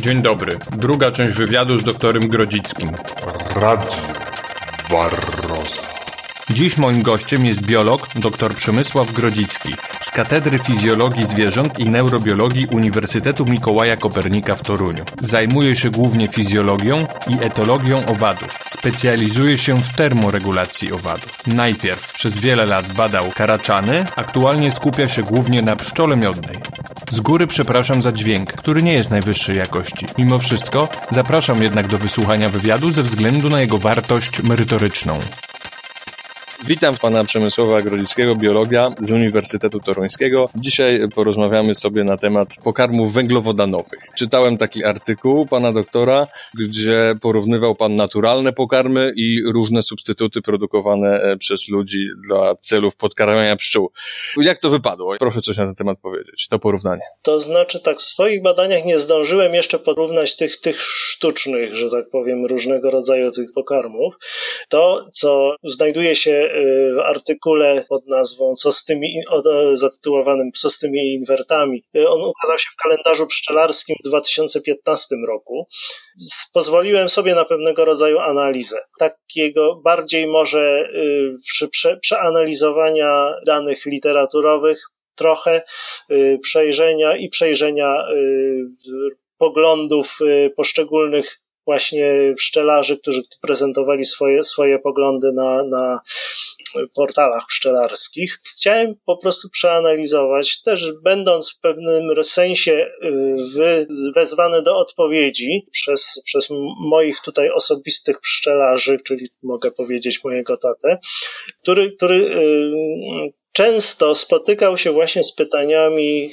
Dzień dobry. Druga część wywiadu z doktorem Grodzickim. Radio Barroza. Dziś moim gościem jest biolog dr Przemysław Grodzicki z Katedry Fizjologii Zwierząt i Neurobiologii Uniwersytetu Mikołaja Kopernika w Toruniu. Zajmuje się głównie fizjologią i etologią owadów. Specjalizuje się w termoregulacji owadów. Najpierw przez wiele lat badał karaczany, aktualnie skupia się głównie na pszczole miodnej. Z góry przepraszam za dźwięk, który nie jest najwyższej jakości. Mimo wszystko zapraszam jednak do wysłuchania wywiadu ze względu na jego wartość merytoryczną. Witam pana Przemysława Grodzickiego, biologa z Uniwersytetu Toruńskiego. Dzisiaj porozmawiamy sobie na temat pokarmów węglowodanowych. Czytałem taki artykuł pana doktora, gdzie porównywał pan naturalne pokarmy i różne substytuty produkowane e, przez ludzi dla celów podkarmiania pszczół. Jak to wypadło? Proszę coś na ten temat powiedzieć, to porównanie. To znaczy tak, w swoich badaniach nie zdążyłem jeszcze porównać tych, tych sztucznych, że tak powiem, różnego rodzaju tych pokarmów. To, co znajduje się w artykule pod nazwą co z tymi, zatytułowanym Co z tymi inwertami. On ukazał się w kalendarzu pszczelarskim w 2015 roku. Pozwoliłem sobie na pewnego rodzaju analizę. Takiego bardziej może y, przy prze, przeanalizowania danych literaturowych, trochę y, przejrzenia i przejrzenia y, poglądów poszczególnych właśnie pszczelarzy, którzy prezentowali swoje, swoje poglądy na, na portalach pszczelarskich. Chciałem po prostu przeanalizować, też będąc w pewnym sensie y, wezwany do odpowiedzi przez, przez moich tutaj osobistych pszczelarzy, czyli mogę powiedzieć mojego tatę, który, który y, często spotykał się właśnie z pytaniami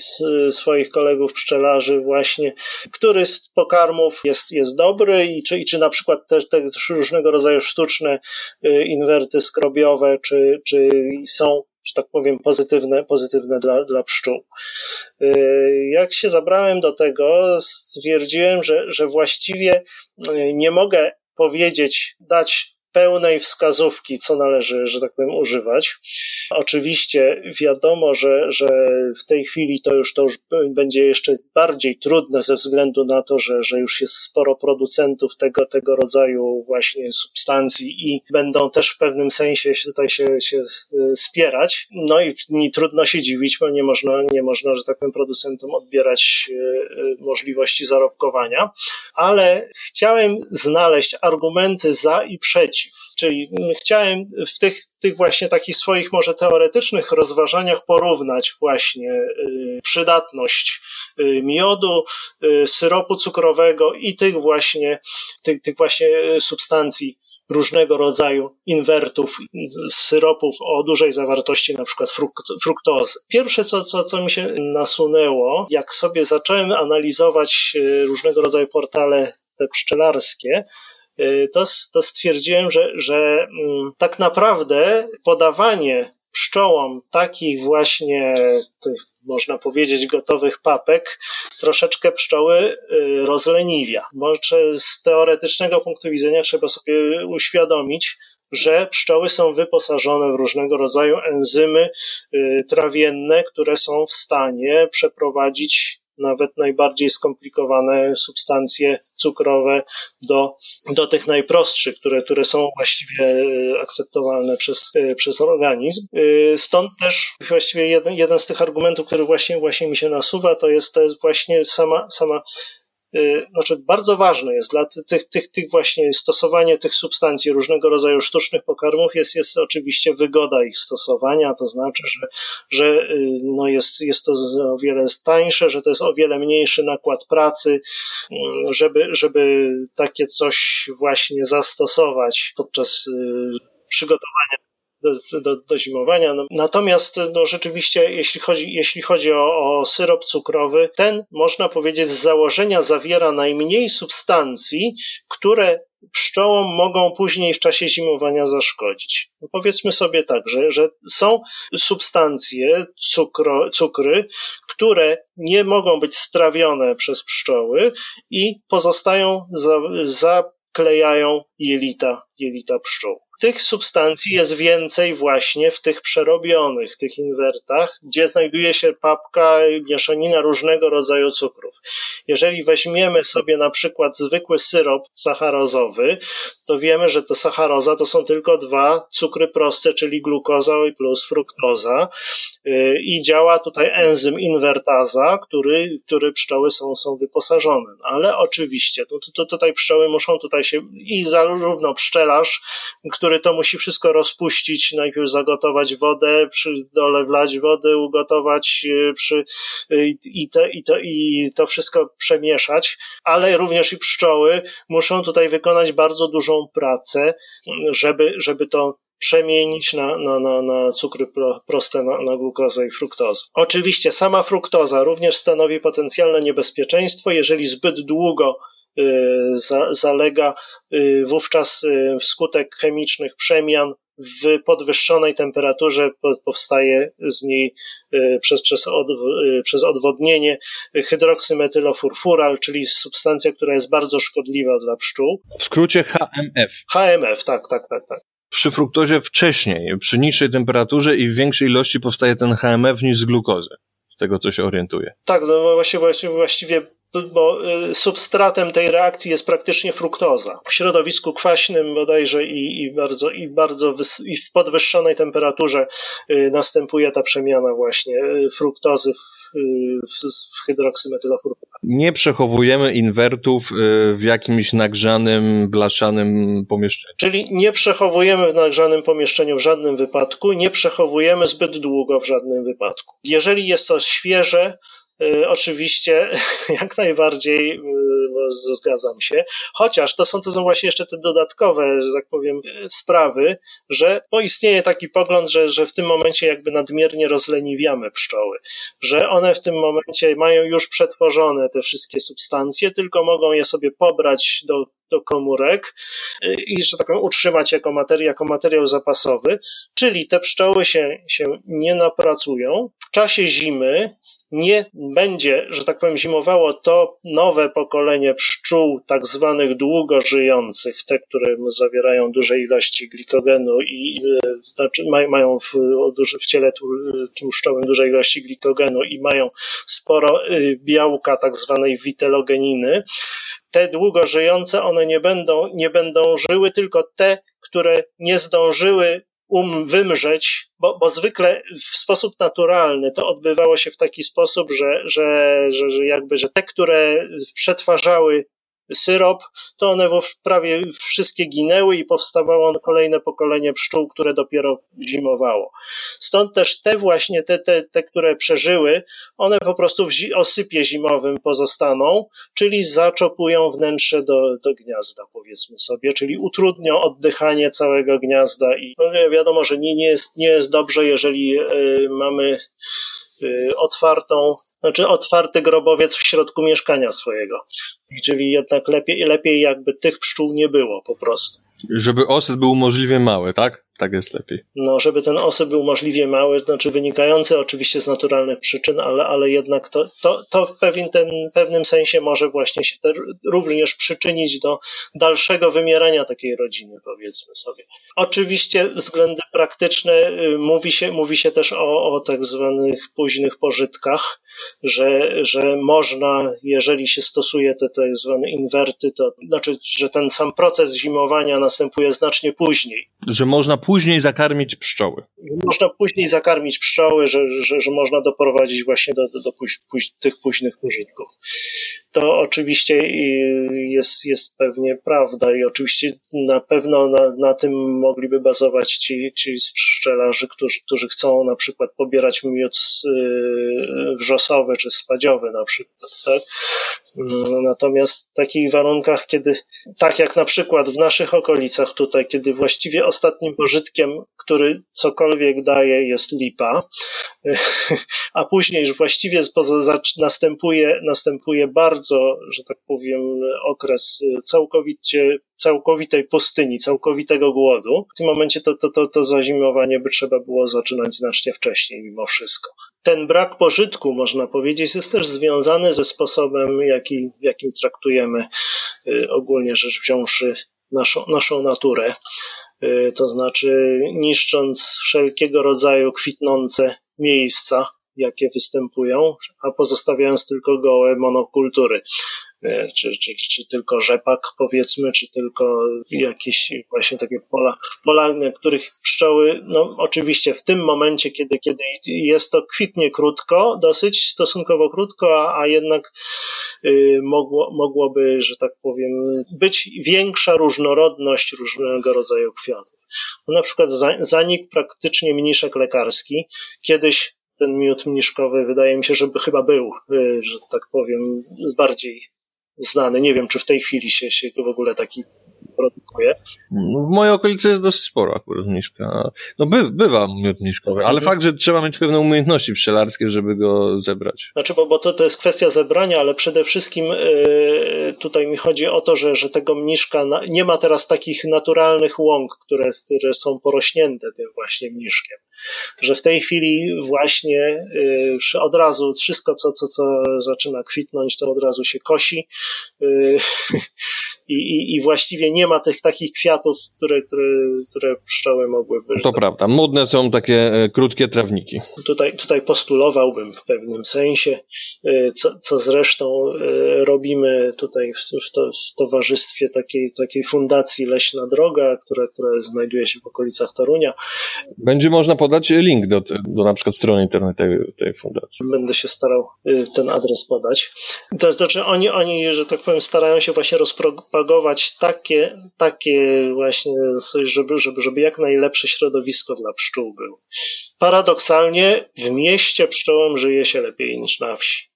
swoich kolegów pszczelarzy właśnie, który z pokarmów jest, jest dobry i czy, i czy na przykład też te różnego rodzaju sztuczne y, inwerty skrobiowe, czy, czy są że tak powiem, pozytywne, pozytywne dla, dla pszczół. Y, jak się zabrałem do tego, stwierdziłem, że, że właściwie y, nie mogę powiedzieć, dać pełnej wskazówki, co należy, że tak powiem, używać. Oczywiście wiadomo, że, że w tej chwili to już, to już będzie jeszcze bardziej trudne ze względu na to, że, że już jest sporo producentów tego, tego rodzaju właśnie substancji i będą też w pewnym sensie tutaj się, się e, spierać. No i, i trudno się dziwić, bo nie można, nie można, że tak powiem, producentom odbierać e, e, możliwości zarobkowania, ale chciałem znaleźć argumenty za i przeciw Czyli chciałem w tych, tych właśnie takich swoich może teoretycznych rozważaniach porównać właśnie y, przydatność y, miodu, y, syropu cukrowego i tych właśnie, tych, tych właśnie substancji różnego rodzaju inwertów, syropów o dużej zawartości na przykład fruktozy. Pierwsze, co, co, co mi się nasunęło, jak sobie zacząłem analizować różnego rodzaju portale te pszczelarskie, to, to stwierdziłem, że, że mm, tak naprawdę podawanie pszczołom takich właśnie tych, można powiedzieć, gotowych papek, troszeczkę pszczoły y, rozleniwia. Może z teoretycznego punktu widzenia trzeba sobie uświadomić, że pszczoły są wyposażone w różnego rodzaju enzymy y, trawienne, które są w stanie przeprowadzić nawet najbardziej skomplikowane substancje cukrowe do, do tych najprostszych, które, które są właściwie e, akceptowalne przez, e, przez organizm. E, stąd też właściwie jeden, jeden z tych argumentów, który właśnie, właśnie mi się nasuwa, to jest, to jest właśnie sama, sama znaczy bardzo ważne jest dla tych, tych, tych właśnie stosowanie tych substancji, różnego rodzaju sztucznych pokarmów jest, jest oczywiście wygoda ich stosowania, to znaczy, że, że y, no jest, jest to o wiele tańsze, że to jest o wiele mniejszy nakład pracy, y, żeby, żeby takie coś właśnie zastosować podczas przygotowania do, do, do zimowania. No, natomiast no, rzeczywiście, jeśli chodzi, jeśli chodzi o, o syrop cukrowy, ten można powiedzieć z założenia zawiera najmniej substancji, które pszczołom mogą później w czasie zimowania zaszkodzić. No powiedzmy sobie tak, że, że są substancje, cukro, cukry, które nie mogą być strawione przez pszczoły i pozostają, za, zaklejają jelita, jelita pszczół. Tych substancji jest więcej właśnie w tych przerobionych, tych inwertach, gdzie znajduje się papka, mieszanina różnego rodzaju cukrów. Jeżeli weźmiemy sobie na przykład zwykły syrop sacharozowy, to wiemy, że to sacharoza to są tylko dwa cukry proste, czyli glukoza plus fruktoza y, i działa tutaj enzym inwertaza, który, który pszczoły są, są wyposażone. Ale oczywiście, to, to tutaj pszczoły muszą tutaj się i zarówno pszczelarz, który to musi wszystko rozpuścić, najpierw zagotować wodę, przy dole wlać wodę, ugotować y, przy, y, i, to, i, to, i to wszystko przemieszać, ale również i pszczoły muszą tutaj wykonać bardzo dużą pracę, żeby, żeby to przemienić na, na, na, na cukry proste, na, na glukozę i fruktozę. Oczywiście sama fruktoza również stanowi potencjalne niebezpieczeństwo, jeżeli zbyt długo zalega y, wówczas y, wskutek chemicznych przemian w podwyższonej temperaturze powstaje z niej przez, przez, od, przez odwodnienie hydroksymetylofurfural, czyli substancja, która jest bardzo szkodliwa dla pszczół. W skrócie HMF. HMF, tak, tak, tak, tak przy fruktozie wcześniej, przy niższej temperaturze i w większej ilości powstaje ten HMF niż z glukozy. Z tego, co się orientuje. Tak, no właściwie, właściwie, właściwie bo y, substratem tej reakcji jest praktycznie fruktoza. W środowisku kwaśnym bodajże i, i bardzo, i bardzo i w podwyższonej temperaturze y, następuje ta przemiana właśnie y, fruktozy w, w. Nie przechowujemy inwertów w jakimś nagrzanym, blaszanym pomieszczeniu. Czyli nie przechowujemy w nagrzanym pomieszczeniu w żadnym wypadku, nie przechowujemy zbyt długo w żadnym wypadku. Jeżeli jest to świeże, oczywiście, jak najbardziej y, no, zgadzam się. Chociaż to są, to są właśnie jeszcze te dodatkowe, że tak powiem, y, sprawy, że poistnieje taki pogląd, że, że w tym momencie jakby nadmiernie rozleniwiamy pszczoły, że one w tym momencie mają już przetworzone te wszystkie substancje, tylko mogą je sobie pobrać do, do komórek i, że tak powiem, utrzymać jako, materi jako materiał zapasowy, czyli te pszczoły się, się nie napracują. W czasie zimy nie będzie, że tak powiem, zimowało to nowe pokolenie pszczół, tak zwanych długo żyjących, te, które zawierają duże ilości glikogenu i znaczy mają w, w ciele tłuszczowym duże ilości glikogenu i mają sporo y, białka, tak zwanej witelogeniny. Te długo żyjące, one nie będą, nie będą żyły, tylko te, które nie zdążyły um wymrzeć, bo, bo zwykle w sposób naturalny to odbywało się w taki sposób, że, że, że, że jakby, że te, które przetwarzały syrop, to one prawie wszystkie ginęły i powstawało kolejne pokolenie pszczół, które dopiero zimowało. Stąd też te właśnie, te, te, te które przeżyły, one po prostu w osypie zimowym pozostaną, czyli zaczopują wnętrze do, do gniazda, powiedzmy sobie, czyli utrudnią oddychanie całego gniazda i no wiadomo, że nie, nie, jest, nie jest dobrze, jeżeli y, mamy otwartą znaczy otwarty grobowiec w środku mieszkania swojego. Czyli jednak lepiej, lepiej jakby tych pszczół nie było po prostu. Żeby osyp był możliwie mały, tak? Tak jest lepiej. No, żeby ten osyp był możliwie mały, znaczy wynikający oczywiście z naturalnych przyczyn, ale, ale jednak to, to, to w pewien, ten, pewnym sensie może właśnie się te, również przyczynić do dalszego wymierania takiej rodziny, powiedzmy sobie. Oczywiście względy praktyczne y, mówi się, mówi się też o, o tak zwanych późnych pożytkach, że, że można, jeżeli się stosuje te tak zwane inwerty, to znaczy, że ten sam proces zimowania następuje znacznie później. Że można później zakarmić pszczoły. Można później zakarmić pszczoły, że, że, że można doprowadzić właśnie do, do, do póź, póź, tych późnych pożytków. To oczywiście jest, jest pewnie prawda i oczywiście na pewno na, na tym mogliby bazować ci, ci pszczelarze, którzy, którzy chcą na przykład pobierać miód yy, wrzosowy czy spadziowy na przykład, tak? Natomiast w takich warunkach, kiedy, tak jak na przykład w naszych okolicach tutaj, kiedy właściwie ostatnim pożytkiem, który cokolwiek daje, jest lipa, a później już właściwie następuje, następuje bardzo, że tak powiem, okres całkowicie całkowitej pustyni, całkowitego głodu. W tym momencie to, to, to, to zazimowanie by trzeba było zaczynać znacznie wcześniej mimo wszystko. Ten brak pożytku, można powiedzieć, jest też związany ze sposobem, jaki, jakim traktujemy y, ogólnie rzecz wziąwszy naszą, naszą naturę. To znaczy, niszcząc wszelkiego rodzaju kwitnące miejsca, jakie występują, a pozostawiając tylko gołe monokultury. E, czy, czy, czy, tylko rzepak powiedzmy, czy tylko jakieś właśnie takie pola, pola, na których pszczoły, no oczywiście w tym momencie, kiedy, kiedy jest to kwitnie krótko, dosyć stosunkowo krótko, a, a jednak y, mogło, mogłoby, że tak powiem, być większa różnorodność różnego rodzaju kwiatów. No, na przykład zanik praktycznie mniszek lekarski. Kiedyś ten miód mniszkowy wydaje mi się, żeby chyba był, y, że tak powiem, z bardziej znany. Nie wiem, czy w tej chwili się, się w ogóle taki produkuje. No, w mojej okolicy jest dosyć sporo akurat mniszka. No by, bywa miód ale mhm. fakt, że trzeba mieć pewne umiejętności pszczelarskie, żeby go zebrać. Znaczy, bo, bo to, to jest kwestia zebrania, ale przede wszystkim yy, tutaj mi chodzi o to, że, że tego mniszka na, nie ma teraz takich naturalnych łąk, które, które są porośnięte tym właśnie mniszkiem. Że w tej chwili właśnie yy, od razu wszystko, co, co, co zaczyna kwitnąć, to od razu się kosi yy, i, i, i właściwie nie ma tych takich kwiatów, które, które, które pszczoły mogłyby. To prawda. Modne są takie e, krótkie trawniki. Tutaj, tutaj postulowałbym w pewnym sensie, e, co, co zresztą robimy tutaj w, w, to, w towarzystwie takiej, takiej fundacji Leśna Droga, która, która znajduje się w okolicach Torunia. Będzie można podać link do, do na przykład strony internetowej tej fundacji. Będę się starał ten adres podać. To znaczy oni, oni, że tak powiem, starają się właśnie rozpropagować takie, takie właśnie, żeby, żeby, żeby jak najlepsze środowisko dla pszczół było. Paradoksalnie w mieście pszczołom żyje się lepiej niż na wsi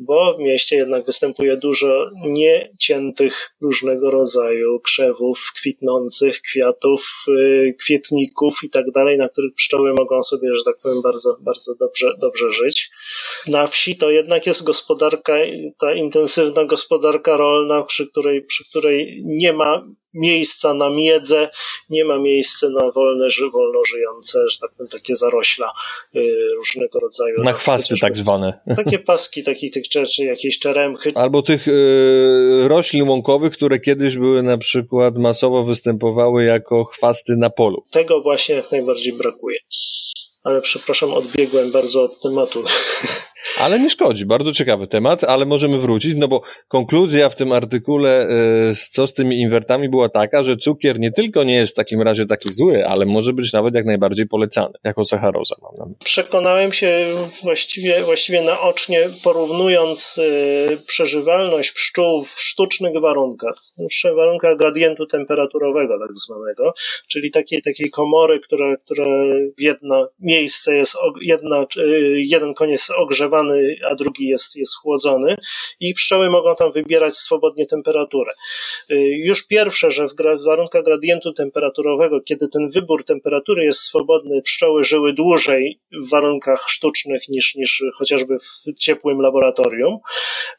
bo w mieście jednak występuje dużo nieciętych różnego rodzaju krzewów, kwitnących kwiatów, y, kwietników i tak dalej, na których pszczoły mogą sobie, że tak powiem, bardzo, bardzo dobrze, dobrze żyć. Na wsi to jednak jest gospodarka, ta intensywna gospodarka rolna, przy której, przy której nie ma miejsca na miedzę, nie ma miejsca na wolne, wolno żyjące, że tak powiem, takie zarośla y, różnego rodzaju. Na chwasty tak zwane. Takie paski takich tych czy jakieś czeremchy. Albo tych y, roślin łąkowych, które kiedyś były na przykład masowo występowały jako chwasty na polu. Tego właśnie jak najbardziej brakuje. Ale przepraszam, odbiegłem bardzo od tematu. Ale nie szkodzi, bardzo ciekawy temat, ale możemy wrócić, no bo konkluzja w tym artykule, e, co z tymi inwertami była taka, że cukier nie tylko nie jest w takim razie taki zły, ale może być nawet jak najbardziej polecany, jako sacharoza. Mam. Przekonałem się właściwie, właściwie naocznie, porównując e, przeżywalność pszczół w sztucznych warunkach, w warunkach gradientu temperaturowego tak zwanego, czyli takiej, takiej komory, która, która jedno miejsce jest, jedna, e, jeden koniec ogrzewany, ogrzewany, a drugi jest, jest chłodzony i pszczoły mogą tam wybierać swobodnie temperaturę. Y, już pierwsze, że w warunkach gradientu temperaturowego, kiedy ten wybór temperatury jest swobodny, pszczoły żyły dłużej w warunkach sztucznych niż, niż chociażby w ciepłym laboratorium,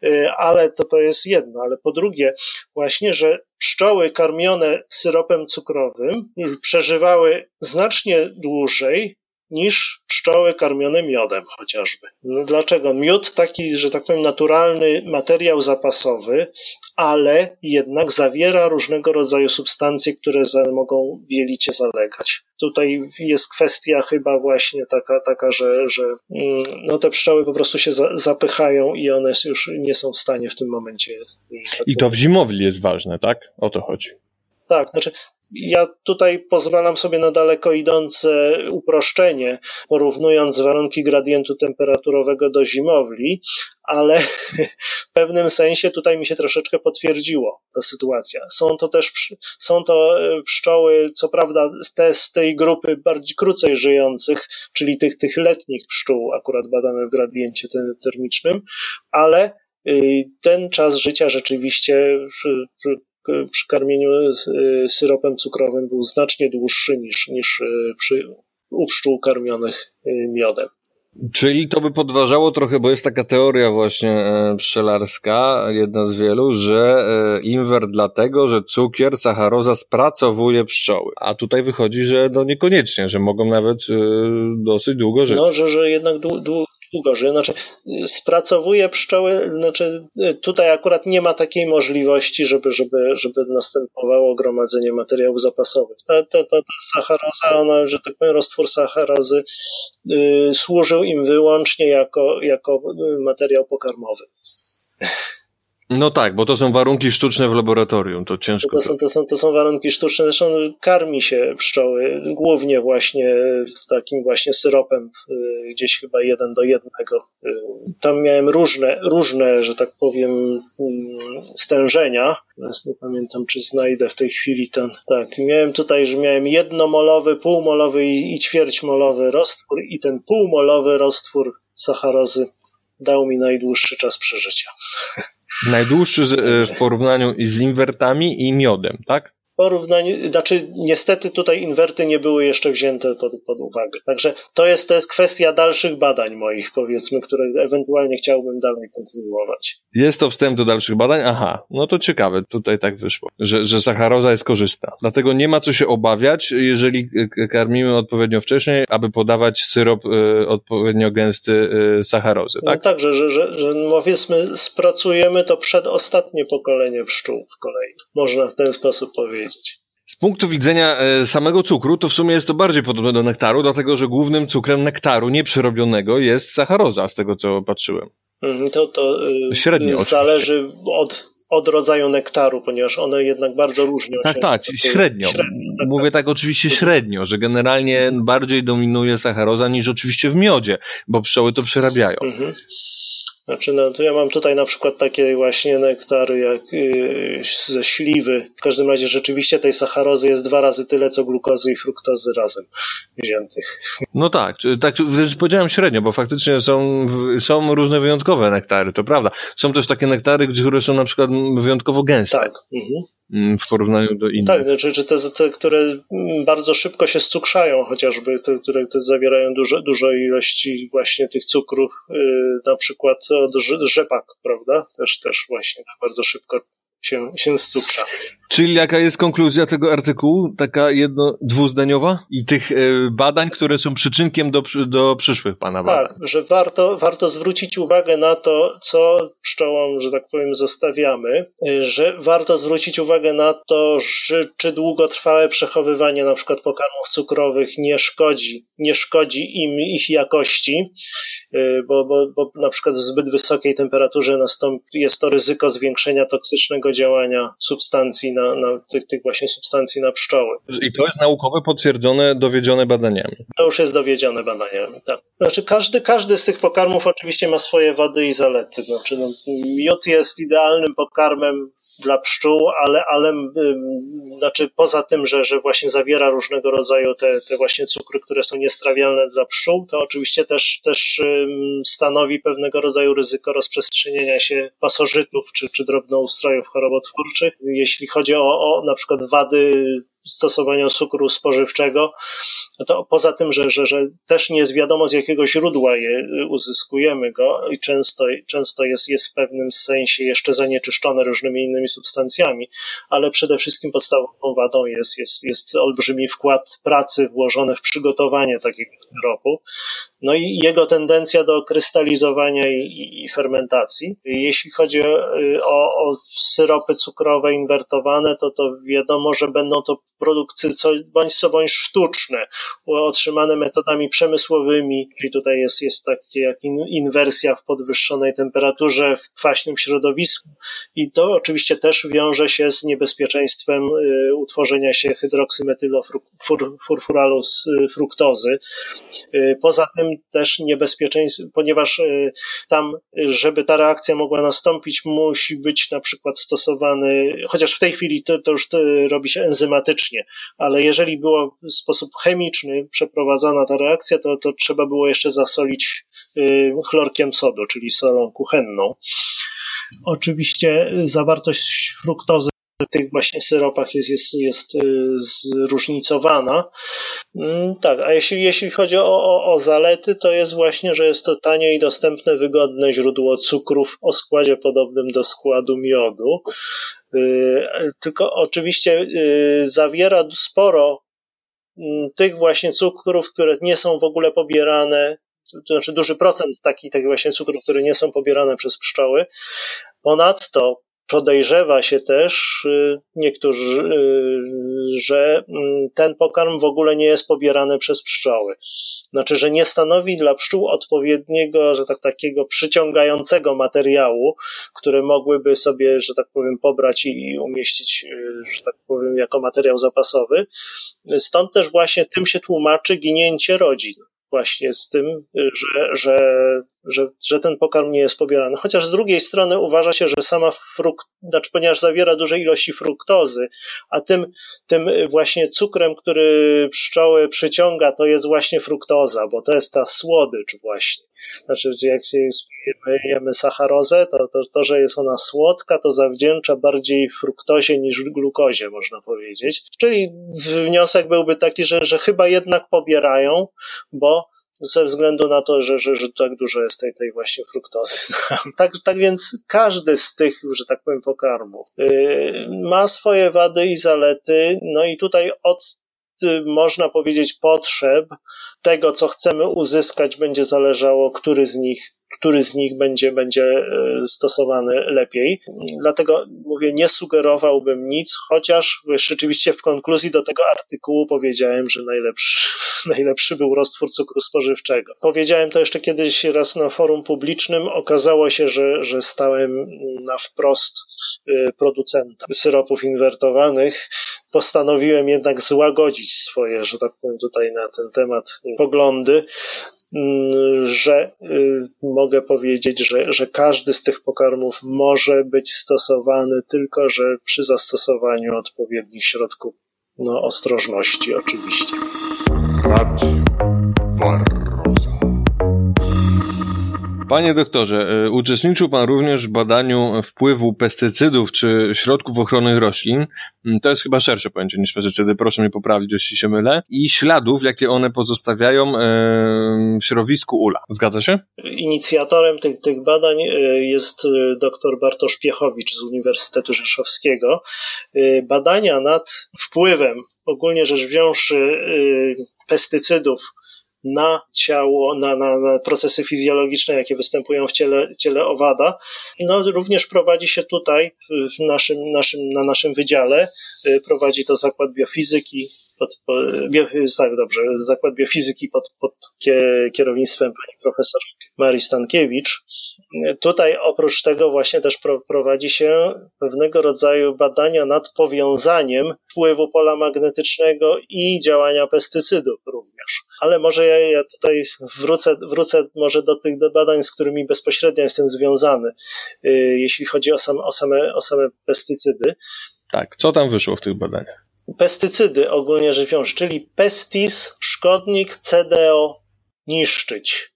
y, ale to, to jest jedno. Ale po drugie, właśnie, że pszczoły karmione syropem cukrowym przeżywały znacznie dłużej niż pszczoły karmione miodem chociażby. No dlaczego? Miód taki, że tak powiem, naturalny materiał zapasowy, ale jednak zawiera różnego rodzaju substancje, które mogą w jelicie zalegać. Tutaj jest kwestia chyba właśnie taka, taka że, że mm, no te pszczoły po prostu się za, zapychają i one już nie są w stanie w tym momencie. Tak I to w zimowli jest ważne, tak? O to chodzi. Tak, znaczy ja tutaj pozwalam sobie na daleko idące uproszczenie, porównując warunki gradientu temperaturowego do zimowli, ale w pewnym sensie tutaj mi się troszeczkę potwierdziło ta sytuacja. Są to też są to e, pszczoły, co prawda te z tej grupy bardziej krócej żyjących, czyli tych, tych letnich pszczół, akurat badane w gradiencie termicznym, ale y, ten czas życia rzeczywiście przy karmieniu y, syropem cukrowym był znacznie dłuższy niż, niż przy, u pszczół karmionych miodem. Czyli to by podważało trochę, bo jest taka teoria właśnie e, pszczelarska, jedna z wielu, że e, inwert dlatego, że cukier, sacharoza spracowuje pszczoły. A tutaj wychodzi, że no niekoniecznie, że mogą nawet e, dosyć długo żyć. No, że, że jednak dłu, dłu, ugorzy. Znaczy, spracowuje pszczoły, znaczy tutaj akurat nie ma takiej możliwości, żeby, żeby, żeby następowało gromadzenie materiałów zapasowych. Ta, ta, ta, ta sacharoza, ona, że tak powiem, roztwór sacharozy y, służył im wyłącznie jako, jako materiał pokarmowy. No tak, bo to są warunki sztuczne w laboratorium, to ciężko. To są, to są, to są warunki sztuczne, zresztą karmi się pszczoły głównie właśnie takim właśnie syropem, y, gdzieś chyba jeden do jednego. Y, tam miałem różne, różne, że tak powiem, mm, stężenia. Teraz nie pamiętam, czy znajdę w tej chwili ten. Tak, miałem tutaj, że miałem jednomolowy, półmolowy i, i ćwierćmolowy roztwór i ten półmolowy roztwór sacharozy dał mi najdłuższy czas przeżycia. Najdłuższy e, w porównaniu z inwertami i miodem, tak? Porównaniu, znaczy niestety tutaj inwerty nie były jeszcze wzięte pod, pod uwagę. Także to jest, to jest kwestia dalszych badań moich, powiedzmy, które ewentualnie chciałbym dalej kontynuować. Jest to wstęp do dalszych badań? Aha, no to ciekawe, tutaj tak wyszło, że, że sacharoza jest korzystna. Dlatego nie ma co się obawiać, jeżeli karmimy odpowiednio wcześniej, aby podawać syrop y, odpowiednio gęsty y, sacharozy, tak? No tak, że, że, że, że powiedzmy spracujemy to przedostatnie pokolenie pszczół w kolei. Można w ten sposób powiedzieć Z punktu widzenia e, samego cukru, to w sumie jest to bardziej podobne do nektaru, dlatego że głównym cukrem nektaru nieprzerobionego jest sacharoza, z tego co patrzyłem. Mhm, to, to y, Średnio, zależy od, od rodzaju nektaru, ponieważ one jednak bardzo różnią tak, się. Tak, tak, średnio. średnio tak, Mówię tak. tak oczywiście średnio, że generalnie bardziej dominuje sacharoza niż oczywiście w miodzie, bo pszczoły to przerabiają. Mhm. Znaczy, no, ja mam tutaj na przykład takie właśnie nektary jak yy, ze śliwy. W każdym razie rzeczywiście tej sacharozy jest dwa razy tyle, co glukozy i fruktozy razem wziętych. No tak, tak powiedziałem średnio, bo faktycznie są, są różne wyjątkowe nektary, to prawda. Są też takie nektary, które są na przykład wyjątkowo gęste. Tak. Mhm. Mm, w porównaniu do innych. Tak, czy, czy te, te, które bardzo szybko się scukrzają, chociażby te, które te zawierają duże, dużo ilości właśnie tych cukrów, yy, na przykład od rzepak, prawda? Też, też właśnie tak bardzo szybko się, się scukrza. Czyli jaka jest konkluzja tego artykułu? Taka jedno, dwuzdaniowa? I tych e, badań, które są przyczynkiem do, do przyszłych pana badań. Tak, że warto, warto zwrócić uwagę na to, co pszczołom, że tak powiem, zostawiamy, e, że warto zwrócić uwagę na to, że, czy długotrwałe przechowywanie na przykład pokarmów cukrowych nie szkodzi, nie szkodzi im ich jakości, e, bo, bo, bo na przykład w zbyt wysokiej temperaturze nastąpi, jest to ryzyko zwiększenia toksycznego działania substancji na, na tych, tych właśnie substancji na pszczoły. I to jest naukowe potwierdzone, dowiedzione badaniami. To już jest dowiedzione badaniami, tak. Znaczy każdy, każdy z tych pokarmów oczywiście ma swoje wady i zalety. Znaczy, no, miód jest idealnym pokarmem dla pszczół, ale, ale znaczy poza tym, że, że właśnie zawiera różnego rodzaju te, te właśnie cukry, które są niestrawialne dla pszczół, to oczywiście też, też stanowi pewnego rodzaju ryzyko rozprzestrzenienia się pasożytów czy, czy drobnoustrojów chorobotwórczych. Jeśli chodzi o, o na przykład wady stosowania cukru spożywczego, no to poza tym, że, że, że też nie jest wiadomo z jakiego źródła je uzyskujemy go i często, często jest, jest w pewnym sensie jeszcze zanieczyszczone różnymi innymi substancjami, ale przede wszystkim podstawową wadą jest, jest, jest olbrzymi wkład pracy włożony w przygotowanie takiego syropu, no i jego tendencja do krystalizowania i, i fermentacji. Jeśli chodzi o, o, syropy cukrowe inwertowane, to to wiadomo, że będą to produkty co, bądź co bądź sztuczne, otrzymane metodami przemysłowymi, czyli tutaj jest, jest takie jak inwersja w podwyższonej temperaturze, w kwaśnym środowisku i to oczywiście też wiąże się z niebezpieczeństwem y, utworzenia się hydroksymetylofurfuralu y, fruktozy. Y, poza tym też niebezpieczeństwo, ponieważ tam, żeby ta reakcja mogła nastąpić, musi być na przykład stosowany, chociaż w tej chwili to, to już robi się enzymatycznie, ale jeżeli było w sposób chemiczny przeprowadzana ta reakcja, to, to trzeba było jeszcze zasolić y, chlorkiem sodu, czyli solą kuchenną. Oczywiście zawartość fruktozy tych właśnie syropach jest, jest, jest y, zróżnicowana. Mm, tak, a jeśli, jeśli chodzi o, o, o zalety, to jest właśnie, że jest to tanie i dostępne, wygodne źródło cukrów o składzie podobnym do składu miodu. Y, tylko oczywiście y, zawiera sporo mm, tych właśnie cukrów, które nie są w ogóle pobierane to znaczy duży procent takich, takich właśnie cukrów, które nie są pobierane przez pszczoły. Ponadto podejrzewa się też y, niektórzy, y, że mm, ten pokarm w ogóle nie jest pobierany przez pszczoły. Znaczy, że nie stanowi dla pszczół odpowiedniego, że tak takiego przyciągającego materiału, które mogłyby sobie, że tak powiem, pobrać i umieścić, y, że tak powiem, jako materiał zapasowy. Stąd też właśnie tym się tłumaczy ginięcie rodzin właśnie z tym, że, że, że, że ten pokarm nie jest pobierany. Chociaż z drugiej strony uważa się, że sama frukt, znaczy ponieważ zawiera duże ilości fruktozy, a tym, tym właśnie cukrem, który pszczoły przyciąga, to jest właśnie fruktoza, bo to jest ta słodycz właśnie. Znaczy, jak jemy sacharozę, to, to, to, że jest ona słodka, to zawdzięcza bardziej fruktozie niż glukozie, można powiedzieć. Czyli wniosek byłby taki, że, że chyba jednak pobierają, bo ze względu na to, że, że, że tak dużo jest tej, tej właśnie fruktozy. tak, tak więc każdy z tych, że tak powiem, pokarmów yy, ma swoje wady i zalety, no i tutaj od y, można powiedzieć potrzeb tego, co chcemy uzyskać, będzie zależało, który z nich który z nich będzie, będzie e, stosowany lepiej. Dlatego mówię, nie sugerowałbym nic, chociaż rzeczywiście w konkluzji do tego artykułu powiedziałem, że najlepszy, najlepszy był roztwór cukru spożywczego. Powiedziałem to jeszcze kiedyś raz na forum publicznym. Okazało się, że, że stałem na wprost e, producenta syropów inwertowanych. Postanowiłem jednak złagodzić swoje, że tak powiem, tutaj na ten temat poglądy. Mm, że y, mogę powiedzieć, że, że każdy z tych pokarmów może być stosowany, tylko że przy zastosowaniu odpowiednich środków no, ostrożności oczywiście. Panie doktorze, e, uczestniczył Pan również w badaniu wpływu pestycydów czy środków ochrony roślin. Mm, to jest chyba szersze pojęcie niż pestycydy, proszę mnie poprawić, jeśli się mylę. I śladów, jakie one pozostawiają e, w środowisku ula. Zgadza się? Inicjatorem tych, tych badań e, jest dr Bartosz Piechowicz z Uniwersytetu Rzeszowskiego. Badania nad wpływem, ogólnie rzecz wziąwszy, pestycydów na ciało, na, na, na, procesy fizjologiczne, jakie występują w ciele, ciele owada. No, również prowadzi się tutaj w naszym, naszym, na naszym wydziale, y, prowadzi to Zakład Biofizyki, pod, bio, tak dobrze, Zakład Biofizyki pod, pod kierownictwem pani profesor Marii Stankiewicz. Tutaj oprócz tego właśnie też prowadzi się pewnego rodzaju badania nad powiązaniem wpływu pola magnetycznego i działania pestycydów również. Ale może ja, ja tutaj wrócę, wrócę może do tych badań, z którymi bezpośrednio jestem związany, y, jeśli chodzi o, sam, o, same, o same pestycydy. Tak, co tam wyszło w tych badaniach? Pestycydy ogólnie rzecz biorąc, czyli pestis, szkodnik, CDO, niszczyć.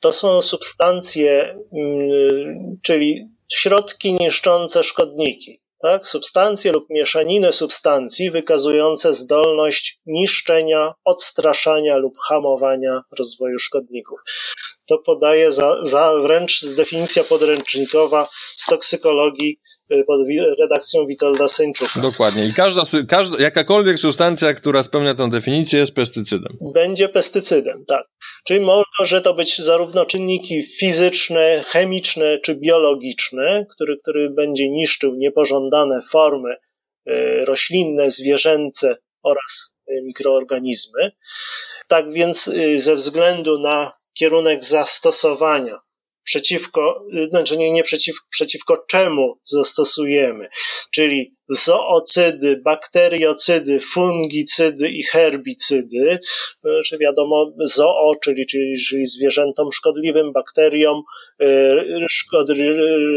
To są substancje, mm, czyli środki niszczące szkodniki. Tak? Substancje lub mieszaniny substancji wykazujące zdolność niszczenia, odstraszania lub hamowania rozwoju szkodników. To podaje za, za wręcz definicja podręcznikowa z toksykologii pod redakcją Witolda Seńczuka. Dokładnie. I każda, każda, jakakolwiek substancja, która spełnia tę definicję, jest pestycydem. Będzie pestycydem, tak. Czyli może to być zarówno czynniki fizyczne, chemiczne czy biologiczne, który, który będzie niszczył niepożądane formy y, roślinne, zwierzęce oraz y, mikroorganizmy. Tak więc ze względu na kierunek zastosowania przeciwko, znaczy nie, nie przeciw, przeciwko czemu zastosujemy, czyli zoocydy, bakteriocydy, fungicydy i herbicydy, czy wiadomo zoo, czyli, czyli, czyli zwierzętom szkodliwym, bakteriom, y, szkod,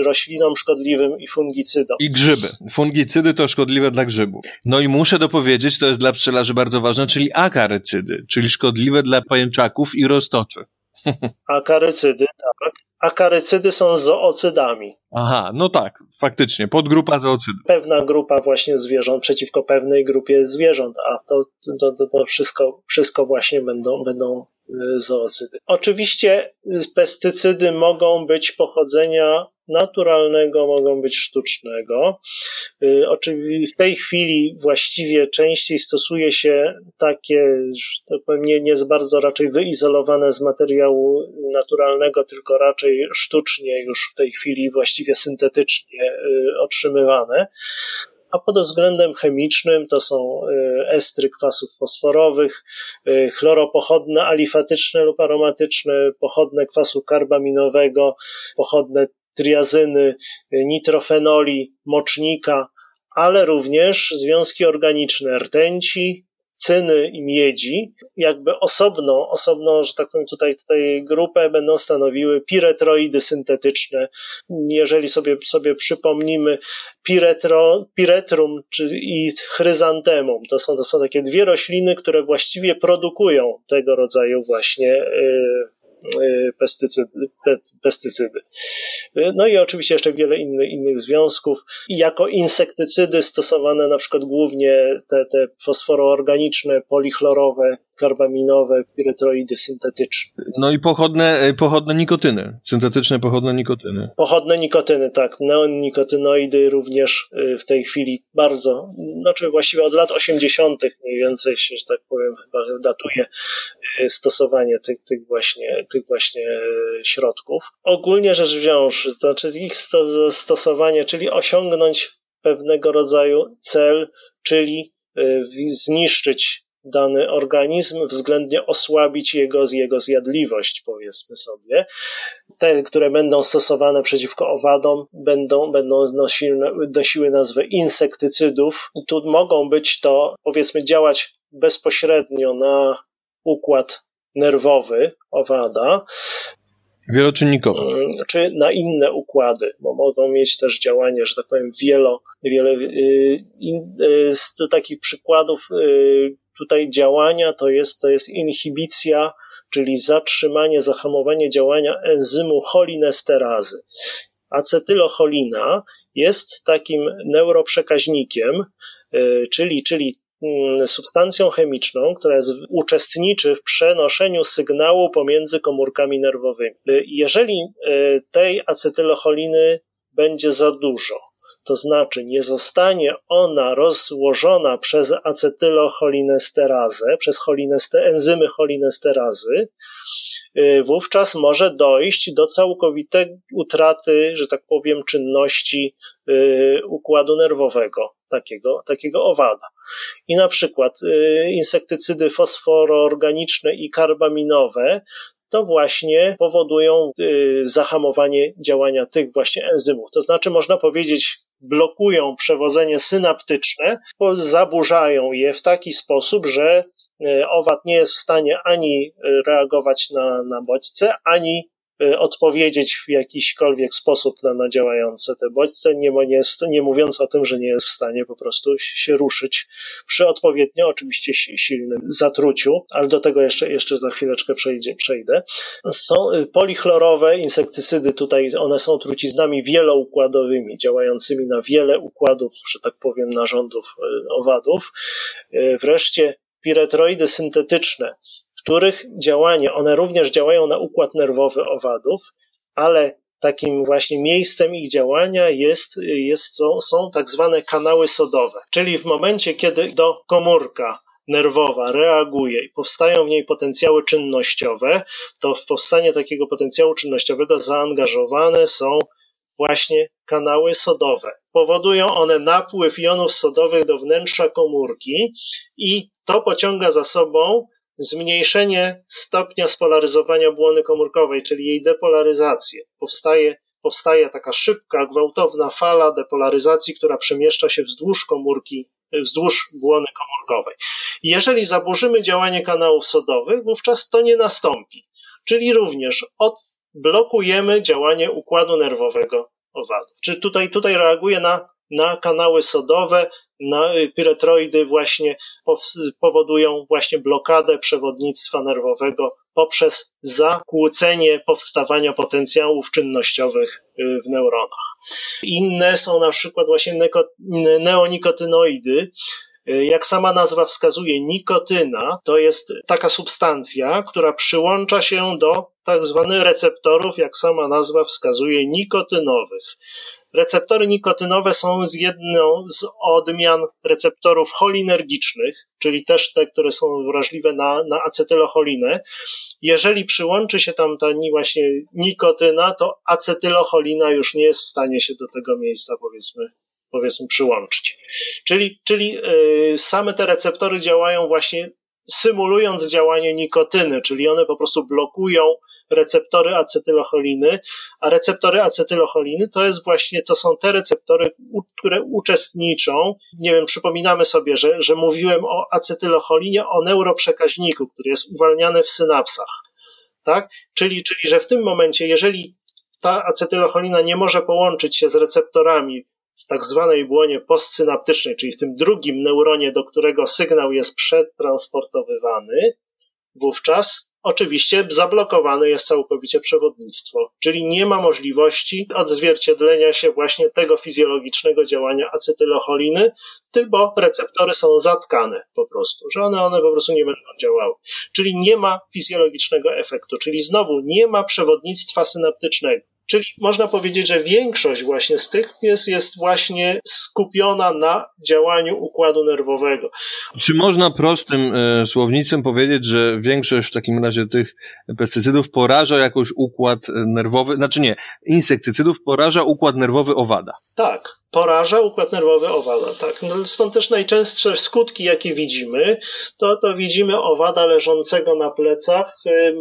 roślinom szkodliwym i fungicydom. I grzyby. Fungicydy to szkodliwe dla grzybów. No i muszę dopowiedzieć, to jest dla pszczelarzy bardzo ważne, czyli akarycydy, czyli szkodliwe dla pajęczaków i roztoczy. Akarycydy, tak. Akarycydy są zoocydami. Aha, no tak, faktycznie, podgrupa zoocydów. Pewna grupa właśnie zwierząt przeciwko pewnej grupie zwierząt, a to, to, to, to wszystko, wszystko właśnie będą, będą y, zoocydy. Oczywiście y, pestycydy mogą być pochodzenia naturalnego, mogą być sztucznego. Y, oczywiście w tej chwili właściwie częściej stosuje się takie, to pewnie nie jest bardzo raczej wyizolowane z materiału naturalnego, tylko raczej sztucznie już w tej chwili właściwie syntetycznie y, otrzymywane a pod względem chemicznym to są y, estry kwasów fosforowych, chloropochodne alifatyczne lub aromatyczne, pochodne kwasu karbaminowego, pochodne triazyny, y, nitrofenoli, mocznika, ale również związki organiczne rtęci, cyny i miedzi, jakby osobno, osobno, że tak powiem, tutaj, tutaj grupę będą stanowiły piretroidy syntetyczne. Jeżeli sobie, sobie przypomnimy piretro, piretrum czy, i chryzantemum, to są, to są takie dwie rośliny, które właściwie produkują tego rodzaju właśnie yy, pestycydy, pestycydy. Y, no i oczywiście jeszcze wiele innych, innych związków. Jako insektycydy stosowane na przykład głównie te, te fosforoorganiczne, polichlorowe, karbaminowe, piretroidy syntetyczne. No i pochodne, e, pochodne nikotyny, syntetyczne pochodne nikotyny. Pochodne nikotyny, tak. Neonikotynoidy również e, w tej chwili bardzo, znaczy właściwie od lat 80. mniej więcej się, że tak powiem, chyba datuje e, stosowanie tych, tych, właśnie, tych właśnie środków. Ogólnie rzecz wziąwszy, znaczy ich stosowanie, czyli osiągnąć pewnego rodzaju cel, czyli zniszczyć dany organizm, względnie osłabić jego, jego zjadliwość, powiedzmy sobie. Te, które będą stosowane przeciwko owadom, będą, będą nosiły, nosiły nazwę insektycydów. Tu mogą być to, powiedzmy, działać bezpośrednio na układ nerwowy owada, Wieloczynnikowe. Mm, czy na inne układy, bo mogą mieć też działanie, że tak powiem, wielo, wiele. Y, y, z takich przykładów y, tutaj działania to jest, to jest inhibicja, czyli zatrzymanie, zahamowanie działania enzymu cholinesterazy. Acetylocholina jest takim neuroprzekaźnikiem, czyli, czyli Mm, substancją chemiczną, która jest, uczestniczy w przenoszeniu sygnału pomiędzy komórkami nerwowymi. Jeżeli e, tej acetylocholiny będzie za dużo, to znaczy nie zostanie ona rozłożona przez acetylocholinesterazę, przez cholineste, enzymy cholinesterazy, y, wówczas może dojść do całkowitej utraty, że tak powiem, czynności y, układu nerwowego takiego, takiego owada. I na przykład y, insektycydy fosforoorganiczne i karbaminowe to właśnie powodują zahamowanie działania tych właśnie enzymów. To znaczy, można powiedzieć blokują przewodzenie synaptyczne, zaburzają je w taki sposób, że e, owad nie jest w stanie ani reagować na, na bodźce, ani odpowiedzieć w jakiśkolwiek sposób na, na działające te bodźce, nie, nie, nie mówiąc o tym, że nie jest w stanie po prostu się ruszyć przy odpowiednio oczywiście silnym zatruciu, ale do tego jeszcze, jeszcze za chwileczkę przejdzie, przejdę. Są y, polichlorowe insektycydy, tutaj one są truciznami wieloukładowymi, działającymi na wiele układów, że tak powiem, narządów y, owadów. Wreszcie piretroidy syntetyczne, których działanie, one również działają na układ nerwowy owadów, ale takim właśnie miejscem ich działania jest, jest, są, są tak zwane kanały sodowe. Czyli w momencie, kiedy do komórka nerwowa reaguje i powstają w niej potencjały czynnościowe, to w powstanie takiego potencjału czynnościowego zaangażowane są właśnie kanały sodowe. Powodują one napływ jonów sodowych do wnętrza komórki i to pociąga za sobą zmniejszenie stopnia spolaryzowania błony komórkowej, czyli jej depolaryzację. Powstaje, powstaje taka szybka, gwałtowna fala depolaryzacji, która przemieszcza się wzdłuż komórki, wzdłuż błony komórkowej. Jeżeli zaburzymy działanie kanałów sodowych, wówczas to nie nastąpi. Czyli również odblokujemy działanie układu nerwowego owadu. Czy tutaj, tutaj reaguje na na kanały sodowe, na y, piretroidy właśnie powodują właśnie blokadę przewodnictwa nerwowego poprzez zakłócenie powstawania potencjałów czynnościowych y, w neuronach. Inne są na przykład właśnie neonikotynoidy, Jak sama nazwa wskazuje, nikotyna to jest taka substancja, która przyłącza się do tak zwanych receptorów, jak sama nazwa wskazuje, nikotynowych. Receptory nikotynowe są z jedną z odmian receptorów cholinergicznych, czyli też te, które są wrażliwe na, na acetylocholinę. Jeżeli przyłączy się tam ta właśnie nikotyna, to acetylocholina już nie jest w stanie się do tego miejsca, powiedzmy, powiedzmy przyłączyć. Czyli, czyli yy, same te receptory działają właśnie symulując działanie nikotyny, czyli one po prostu blokują receptory acetylocholiny, a receptory acetylocholiny to jest właśnie, to są te receptory, które uczestniczą, nie wiem, przypominamy sobie, że, że mówiłem o acetylocholinie, o neuroprzekaźniku, który jest uwalniany w synapsach, tak? Czyli, czyli, że w tym momencie, jeżeli ta acetylocholina nie może połączyć się z receptorami w tak zwanej błonie postsynaptycznej, czyli w tym drugim neuronie, do którego sygnał jest przetransportowywany, wówczas oczywiście zablokowane jest całkowicie przewodnictwo, czyli nie ma możliwości odzwierciedlenia się właśnie tego fizjologicznego działania acetylocholiny, tylko receptory są zatkane po prostu, że one, one po prostu nie będą działały. Czyli nie ma fizjologicznego efektu, czyli znowu nie ma przewodnictwa synaptycznego. Czyli można powiedzieć, że większość właśnie z tych jest, jest właśnie skupiona na działaniu układu nerwowego. Czy można prostym e, słownictwem powiedzieć, że większość w takim razie tych pestycydów poraża jakoś układ nerwowy, znaczy nie, insektycydów poraża układ nerwowy owada? Tak, poraża układ nerwowy owada. Tak. No, stąd też najczęstsze skutki, jakie widzimy, to, to widzimy owada leżącego na plecach, y,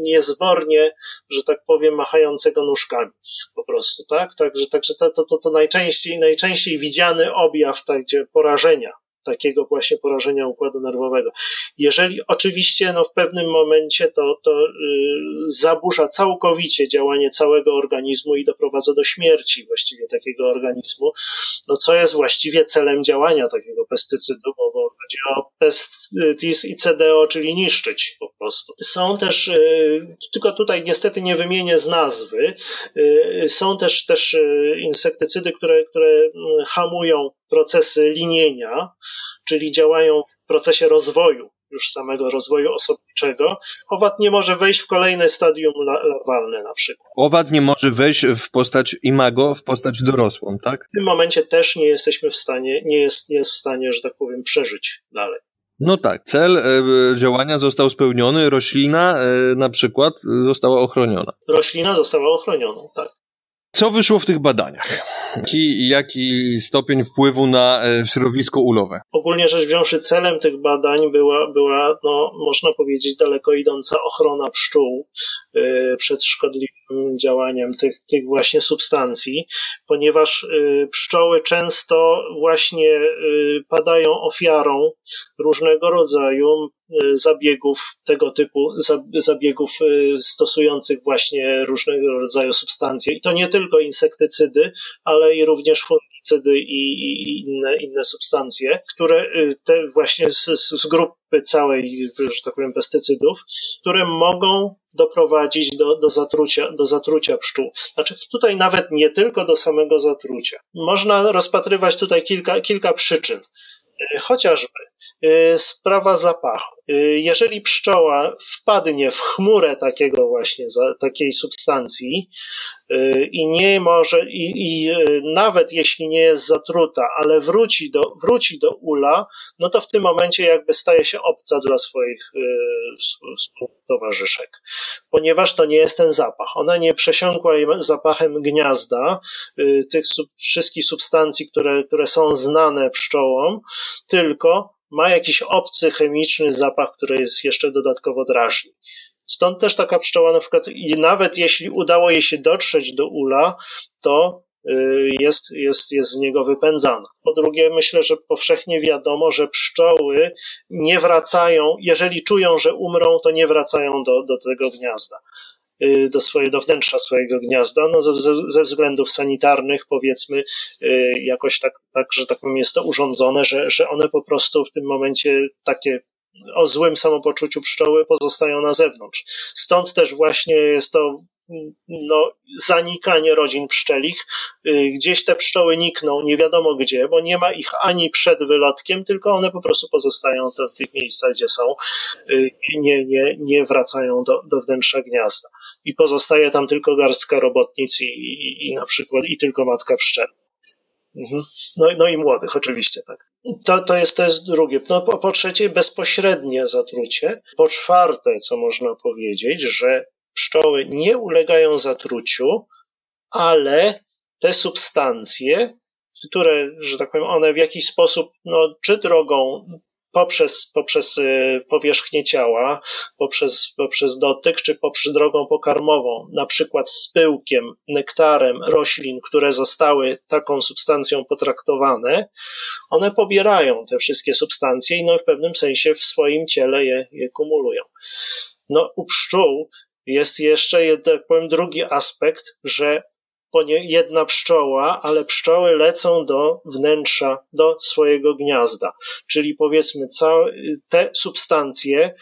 niezbornie, że tak powiem, machającego nóżkami po prostu, tak? Także, także to, to, to, to najczęściej, najczęściej widziany objaw tak, gdzie porażenia takiego właśnie porażenia układu nerwowego. Jeżeli oczywiście no, w pewnym momencie to, to yy, zaburza całkowicie działanie całego organizmu i doprowadza do śmierci właściwie takiego organizmu, no co jest właściwie celem działania takiego pestycydu, bo, bo chodzi o pestis i CDO, czyli niszczyć po prostu. Są też, yy, tylko tutaj niestety nie wymienię z nazwy, yy, są też, też y, insektycydy, które, które mm, hamują procesy linienia, czyli działają w procesie rozwoju, już samego rozwoju osobniczego. Owad nie może wejść w kolejne stadium larwalne na przykład. Owad nie może wejść w postać imago, w postać dorosłą, tak? W tym momencie też nie jesteśmy w stanie, nie jest, nie jest w stanie, że tak powiem, przeżyć dalej. No tak, cel e, działania został spełniony, roślina e, na przykład została ochroniona. Roślina została ochroniona, tak. Co wyszło w tych badaniach? Jaki, jaki stopień wpływu na e, środowisko ulowe? Ogólnie rzecz wziąwszy, celem tych badań była, była no, można powiedzieć, daleko idąca ochrona pszczół yy, przed szkodliwym działaniem tych, tych właśnie substancji, ponieważ yy, pszczoły często właśnie padają ofiarą różnego rodzaju zabiegów tego typu, zabiegów y, stosujących właśnie różnego rodzaju substancje. I to nie tylko insektycydy, ale i również fungicydy i inne, inne substancje, które y, te właśnie z, z grupy całej, że tak powiem, pestycydów, które mogą doprowadzić do, do, zatrucia, do zatrucia pszczół. Znaczy tutaj nawet nie tylko do samego zatrucia. Można rozpatrywać tutaj kilka, kilka przyczyn. Chociażby sprawa zapachu. Y, jeżeli pszczoła wpadnie w chmurę takiego właśnie, takiej substancji y, i nie może, i, i nawet jeśli nie jest zatruta, ale wróci do, wróci do ula, no to w tym momencie jakby staje się obca dla swoich towarzyszek, ponieważ to nie jest ten zapach. Ona nie przesiąkła zapachem gniazda, tych wszystkich substancji, które, które są znane pszczołom, tylko ma jakiś obcy chemiczny zapach, który jest jeszcze dodatkowo drażni. Stąd też taka pszczoła na przykład, i nawet jeśli udało jej się dotrzeć do ula, to y, jest, jest, jest z niego wypędzana. Po drugie, myślę, że powszechnie wiadomo, że pszczoły nie wracają, jeżeli czują, że umrą, to nie wracają do, do tego gniazda. Y, do, swoje, do wnętrza swojego gniazda, no ze, ze względów sanitarnych powiedzmy y, jakoś tak, tak, że tak powiem jest to urządzone, że, że one po prostu w tym momencie takie o złym samopoczuciu pszczoły pozostają na zewnątrz. Stąd też właśnie jest to no, zanikanie rodzin pszczelich. Y, gdzieś te pszczoły nikną, nie wiadomo gdzie, bo nie ma ich ani przed wylotkiem, tylko one po prostu pozostają w tych miejscach, gdzie są, y, nie, nie, nie wracają do, do wnętrza gniazda. I pozostaje tam tylko garstka robotnic i, i, i na przykład i tylko matka pszczela. Mhm. No, no i młodych, oczywiście, tak. To, to, jest, to jest drugie. No, po, po trzecie, bezpośrednie zatrucie. Po czwarte, co można powiedzieć, że pszczoły nie ulegają zatruciu, ale te substancje, które, że tak powiem, one w jakiś sposób, no, czy drogą poprzez, poprzez y, powierzchnię ciała, poprzez, poprzez dotyk, czy poprzez drogą pokarmową, na przykład z pyłkiem, nektarem roślin, które zostały taką substancją potraktowane, one pobierają te wszystkie substancje i no w pewnym sensie w swoim ciele je, je kumulują. No, u pszczół jest jeszcze, tak powiem, drugi aspekt, że jedna pszczoła, ale pszczoły lecą do wnętrza, do swojego gniazda. Czyli powiedzmy, całe, te substancje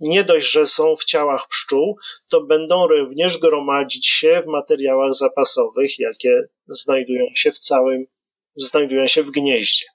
nie dość, że są w ciałach pszczół, to będą również gromadzić się w materiałach zapasowych, jakie znajdują się w całym, znajdują się w gnieździe.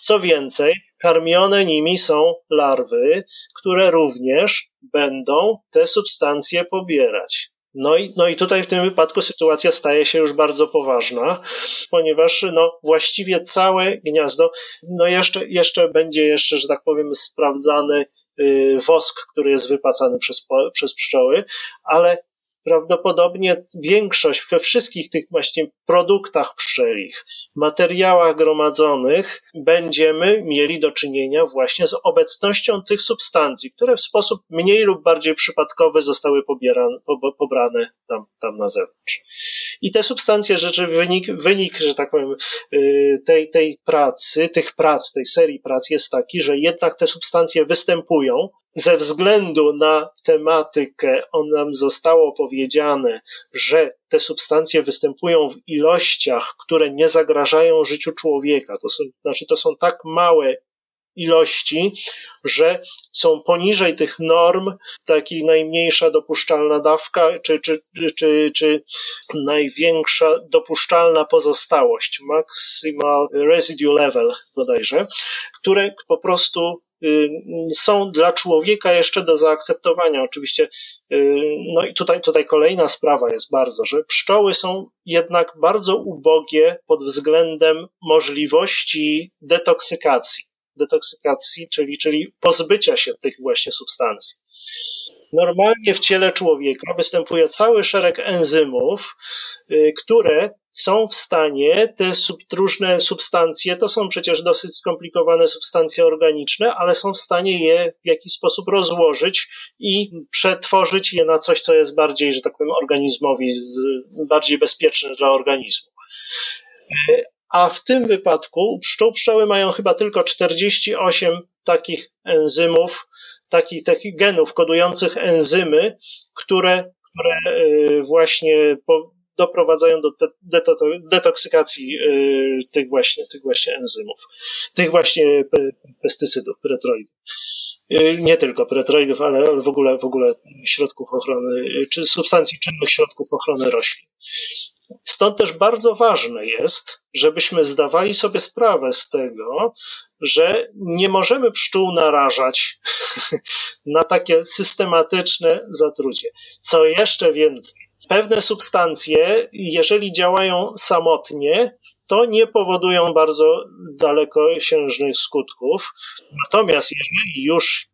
Co więcej, karmione nimi są larwy, które również będą te substancje pobierać. No i, no i tutaj w tym wypadku sytuacja staje się już bardzo poważna, ponieważ no, właściwie całe gniazdo, no jeszcze, jeszcze będzie jeszcze, że tak powiem, sprawdzany y, wosk, który jest wypacany przez, przez pszczoły, ale prawdopodobnie większość we wszystkich tych właśnie produktach pszczelich, materiałach gromadzonych będziemy mieli do czynienia właśnie z obecnością tych substancji, które w sposób mniej lub bardziej przypadkowy zostały pobierane, pobrane tam, tam na zewnątrz. I te substancje, rzeczy, wynik, wynik, że tak powiem, y, tej, tej pracy, tych prac, tej serii prac jest taki, że jednak te substancje występują, ze względu na tematykę, on nam zostało powiedziane, że te substancje występują w ilościach, które nie zagrażają życiu człowieka. To są, znaczy, to są tak małe ilości, że są poniżej tych norm, taki najmniejsza dopuszczalna dawka, czy, czy, czy, czy największa dopuszczalna pozostałość, maximal residue level bodajże, które po prostu są dla człowieka jeszcze do zaakceptowania. Oczywiście, y, no i tutaj, tutaj kolejna sprawa jest bardzo, że pszczoły są jednak bardzo ubogie pod względem możliwości detoksykacji. Detoksykacji, czyli, czyli pozbycia się tych właśnie substancji. Normalnie w ciele człowieka występuje cały szereg enzymów, y, które są w stanie te sub, różne substancje, to są przecież dosyć skomplikowane substancje organiczne, ale są w stanie je w jakiś sposób rozłożyć i przetworzyć je na coś, co jest bardziej, że tak powiem, organizmowi, bardziej bezpieczne dla organizmu. Y, a w tym wypadku pszczół pszczoły mają chyba tylko 48 takich enzymów, takich, takich genów kodujących enzymy, które, które y, właśnie doprowadzają do detoksykacji y, tych właśnie, tych właśnie enzymów, tych właśnie pestycydów, pretroidów. Y, nie tylko pretroidów, ale w ogóle, w ogóle środków ochrony, czy substancji czynnych środków ochrony roślin. Stąd też bardzo ważne jest, żebyśmy zdawali sobie sprawę z tego, że nie możemy pszczół narażać na takie systematyczne zatrucie. Co jeszcze więcej, pewne substancje, jeżeli działają samotnie, to nie powodują bardzo dalekosiężnych skutków. Natomiast jeżeli już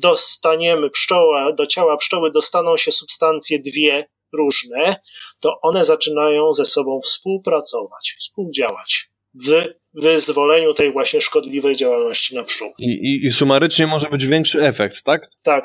dostaniemy pszczoła, do ciała pszczoły dostaną się substancje dwie różne, to one zaczynają ze sobą współpracować, współdziałać w wyzwoleniu tej właśnie szkodliwej działalności na pszczół. I, i, I, sumarycznie może być większy efekt, tak? Tak,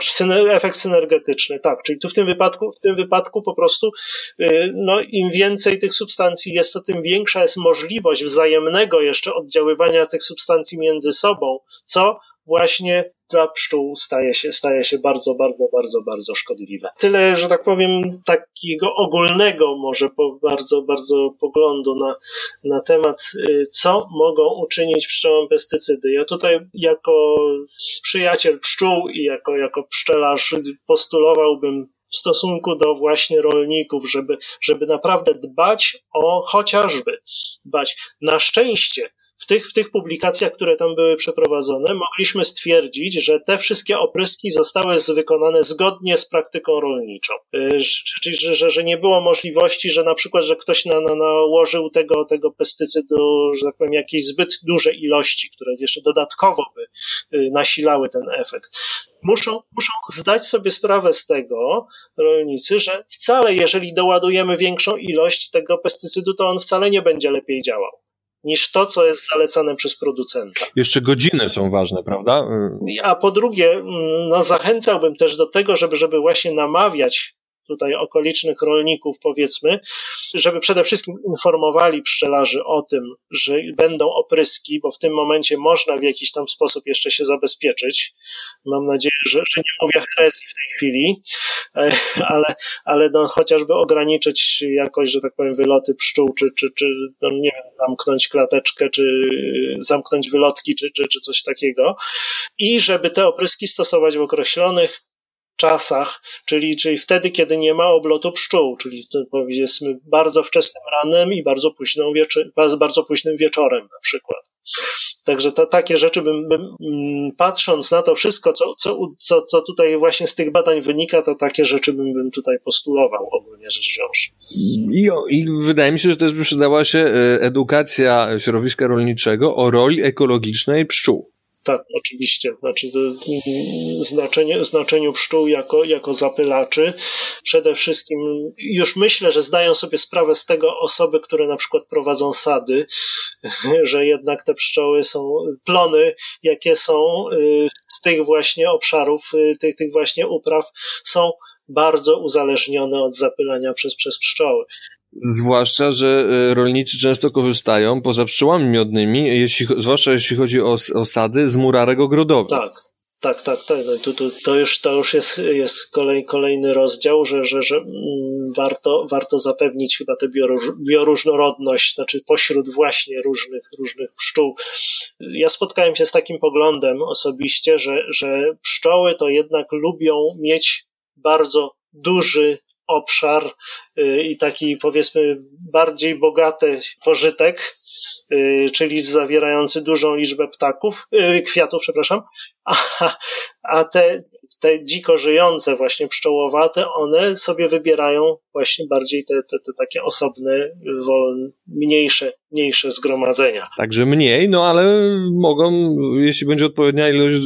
efekt synergetyczny, tak. Czyli tu w tym wypadku, w tym wypadku po prostu, y, no, im więcej tych substancji jest, to tym większa jest możliwość wzajemnego jeszcze oddziaływania tych substancji między sobą, co właśnie dla pszczół staje się, staje się bardzo, bardzo, bardzo, bardzo szkodliwe. Tyle, że tak powiem, takiego ogólnego może po, bardzo, bardzo poglądu na, na temat, y, co mogą uczynić pszczołom pestycydy. Ja tutaj jako przyjaciel pszczół i jako, jako pszczelarz postulowałbym w stosunku do właśnie rolników, żeby, żeby naprawdę dbać o chociażby dbać. Na szczęście w tych, w tych publikacjach, które tam były przeprowadzone, mogliśmy stwierdzić, że te wszystkie opryski zostały wykonane zgodnie z praktyką rolniczą. Y, czyli, że, że, że nie było możliwości, że na przykład, że ktoś na, na, nałożył tego, tego pestycydu, że tak powiem, jakieś zbyt duże ilości, które jeszcze dodatkowo by y, nasilały ten efekt. Muszą, muszą zdać sobie sprawę z tego rolnicy, że wcale, jeżeli doładujemy większą ilość tego pestycydu, to on wcale nie będzie lepiej działał niż to, co jest zalecane przez producenta. Jeszcze godziny są ważne, prawda? A po drugie, mm, no zachęcałbym też do tego, żeby, żeby właśnie namawiać tutaj okolicznych rolników, powiedzmy, żeby przede wszystkim informowali pszczelarzy o tym, że będą opryski, bo w tym momencie można w jakiś tam sposób jeszcze się zabezpieczyć. Mam nadzieję, że, że nie mówię herezji w tej chwili, ale, ale no, chociażby ograniczyć jakoś, że tak powiem, wyloty pszczół, czy, czy, czy no, nie wiem, zamknąć klateczkę, czy zamknąć wylotki, czy, czy, czy coś takiego. I żeby te opryski stosować w określonych czasach, czyli, czyli wtedy, kiedy nie ma oblotu pszczół, czyli to powiedzmy bardzo wczesnym ranem i bardzo, późną wieczy, bardzo późnym wieczorem na przykład. Także to, takie rzeczy bym, bym, mm, patrząc na to wszystko, co, co, co, tutaj właśnie z tych badań wynika, to takie rzeczy bym, bym tutaj postulował ogólnie rzecz biorąc. I, I wydaje mi się, że też by przydała się e, edukacja środowiska rolniczego o roli ekologicznej pszczół. Tak, oczywiście. Znaczy, znaczenie, znaczeniu pszczół jako, jako zapylaczy. Przede wszystkim już myślę, że zdają sobie sprawę z tego osoby, które na przykład prowadzą sady, że jednak te pszczoły są, plony, jakie są y, z tych właśnie obszarów, y, tych, tych właśnie upraw, są bardzo uzależnione od zapylania przez, przez pszczoły. Zwłaszcza, że e, rolnicy często korzystają poza pszczołami miodnymi, jeśli, zwłaszcza jeśli chodzi o osady z murarek ogrodowych. Tak. Tak, tak, tak. No to, to, to, już, to już jest, jest kolej, kolejny rozdział, że, że, że mm, warto, warto zapewnić chyba tę bioróż, bioróżnorodność, znaczy pośród właśnie różnych, różnych pszczół. Ja spotkałem się z takim poglądem osobiście, że, że pszczoły to jednak lubią mieć bardzo duży obszar y, i taki powiedzmy bardziej bogaty pożytek, y, czyli zawierający dużą liczbę ptaków, y, kwiatów, przepraszam, a, a te, te dziko żyjące właśnie pszczołowate, one sobie wybierają właśnie bardziej te, te, te takie osobne, wolne, mniejsze, mniejsze zgromadzenia. Także mniej, no ale mogą, jeśli będzie odpowiednia ilość,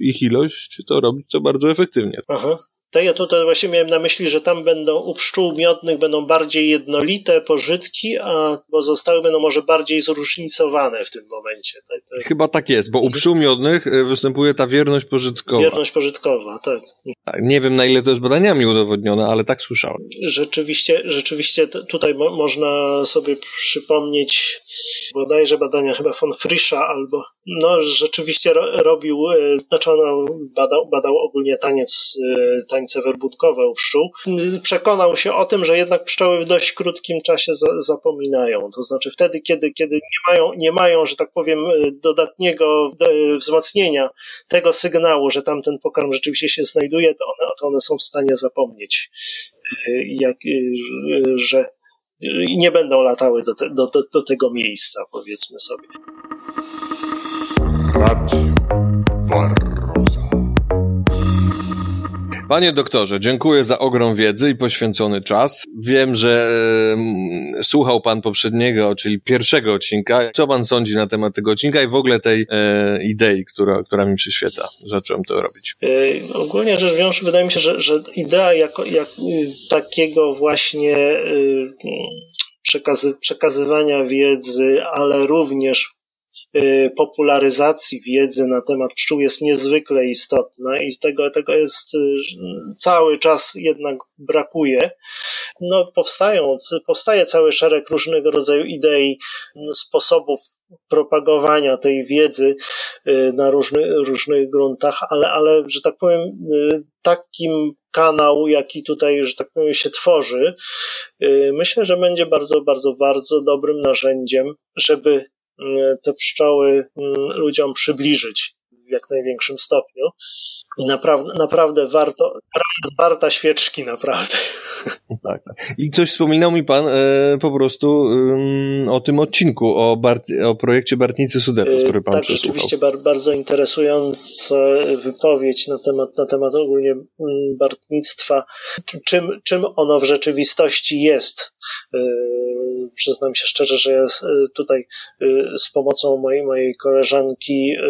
ich ilość, to robić to bardzo efektywnie. Aha. To ja tutaj właśnie miałem na myśli, że tam będą u pszczół miodnych będą bardziej jednolite pożytki, a pozostałe będą może bardziej zróżnicowane w tym momencie. Chyba tak jest, bo u pszczół miodnych e, występuje ta wierność pożytkowa. Wierność pożytkowa, tak. tak. Nie wiem na ile to jest badaniami udowodnione, ale tak słyszałem. Rzeczywiście, rzeczywiście tutaj mo można sobie przypomnieć bodajże badania chyba von Frischa albo no rzeczywiście ro robił, e, znaczy on badał, badał ogólnie taniec, e, tańce werbutkowe u pszczół. Przekonał się o tym, że jednak pszczoły w dość krótkim czasie za zapominają. To znaczy wtedy, kiedy, kiedy nie mają, nie mają, że tak powiem, e, dodatniego wzmocnienia tego sygnału, że tamten pokarm rzeczywiście się znajduje, to one, to one są w stanie zapomnieć, jak, że nie będą latały do, te, do, do, do tego miejsca, powiedzmy sobie. Panie doktorze, dziękuję za ogrom wiedzy i poświęcony czas. Wiem, że e, słuchał pan poprzedniego, czyli pierwszego odcinka. Co pan sądzi na temat tego odcinka i w ogóle tej e, idei, która, która mi przyświeca? Zacząłem to robić. E, ogólnie rzecz biorąc, wydaje mi się, że, że idea jako, jak, takiego właśnie e, przekazy, przekazywania wiedzy, ale również Y, popularyzacji wiedzy na temat pszczół jest niezwykle istotna i tego, tego jest y, cały czas jednak brakuje. No, powstają, powstaje cały szereg różnego rodzaju idei, sposobów propagowania tej wiedzy y, na różny, różnych gruntach, ale, ale, że tak powiem, takim kanał, jaki tutaj, że tak powiem, się tworzy, myślę, że będzie bardzo, bardzo, bardzo dobrym narzędziem, żeby te pszczoły mm, ludziom przybliżyć w jak największym stopniu. I naprawdę, naprawdę warto, warta świeczki, naprawdę. Tak. I coś wspominał mi pan e, po prostu e, o tym odcinku, o, Bart, o projekcie Bartnicy Sudetu, który pan Tak, przesłuchał. rzeczywiście bar, bardzo interesująca wypowiedź na temat, na temat ogólnie mm, bartnictwa. Czym, czym ono w rzeczywistości jest? E, przyznam się szczerze, że ja e, tutaj e, z pomocą mojej, mojej koleżanki e,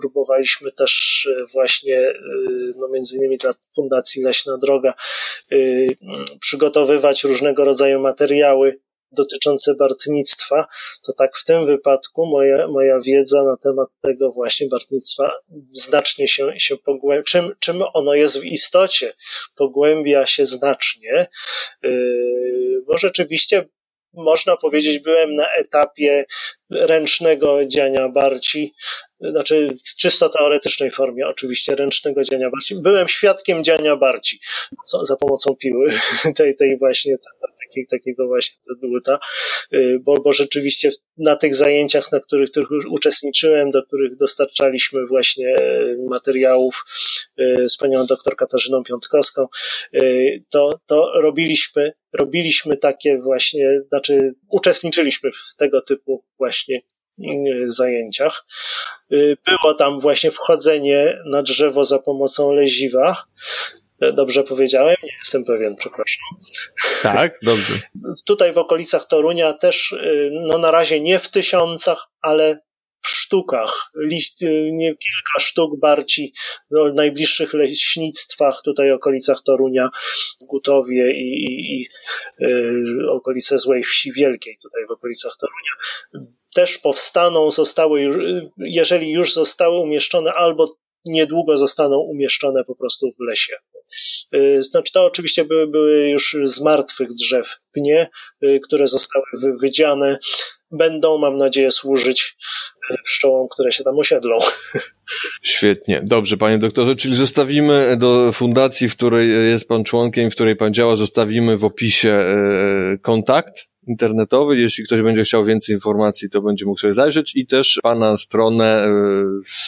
próbowaliśmy też właśnie, no między innymi dla Fundacji Leśna Droga, przygotowywać różnego rodzaju materiały dotyczące bartnictwa, to tak w tym wypadku moja, moja wiedza na temat tego właśnie bartnictwa znacznie się, się pogłębia. Czym, czym ono jest w istocie, pogłębia się znacznie, bo rzeczywiście można powiedzieć, byłem na etapie ręcznego dziania barci, znaczy w czysto teoretycznej formie oczywiście ręcznego dziania barci. Byłem świadkiem dziania barci co, za pomocą piły, tej, tej właśnie taki, takiego właśnie dłuta, y, bo, bo rzeczywiście na tych zajęciach, na których, których uczestniczyłem, do których dostarczaliśmy właśnie y, materiałów y, z panią doktor Katarzyną Piątkowską, to, to robiliśmy, robiliśmy takie właśnie, znaczy uczestniczyliśmy w tego typu właśnie zajęciach. Było tam właśnie wchodzenie na drzewo za pomocą leziwa. Dobrze powiedziałem? Nie jestem pewien, przepraszam. Tak, dobrze. Tutaj w okolicach Torunia też, no na razie nie w tysiącach, ale sztukach, y, nie kilka sztuk barci w najbliższych leśnictwach, tutaj okolicach Torunia, Gutowie i, i, i y, okolice Złej Wsi Wielkiej, tutaj w okolicach Torunia, też powstaną, zostały, jeżeli już zostały umieszczone, albo niedługo zostaną umieszczone po prostu w lesie. Y, znaczy to oczywiście były, były już z martwych drzew pnie, y, które zostały wydziane. Będą, mam nadzieję, służyć y, pszczołom, które się tam osiedlą. Świetnie. Dobrze, panie doktorze, czyli zostawimy do fundacji, w której jest pan członkiem, w której pan działa, zostawimy w opisie kontakt internetowy. Jeśli ktoś będzie chciał więcej informacji, to będzie mógł sobie zajrzeć i też Pana stronę e,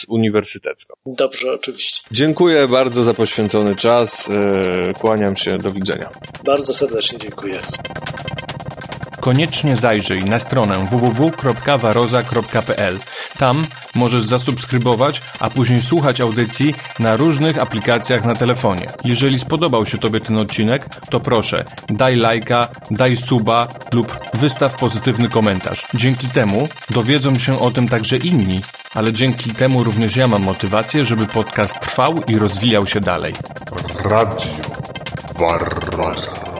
uniwersytecką. Dobrze, oczywiście. Dziękuję bardzo za poświęcony czas. E, kłaniam się. Do widzenia. Bardzo serdecznie dziękuję. Koniecznie zajrzyj na stronę www.waroza.pl. Tam możesz zasubskrybować, a później słuchać audycji na różnych aplikacjach na telefonie. Jeżeli spodobał się Tobie ten odcinek, to proszę, daj lajka, daj suba lub wystaw pozytywny komentarz. Dzięki temu dowiedzą się o tym także inni, ale dzięki temu również ja mam motywację, żeby podcast trwał i rozwijał się dalej. Radio Barroza.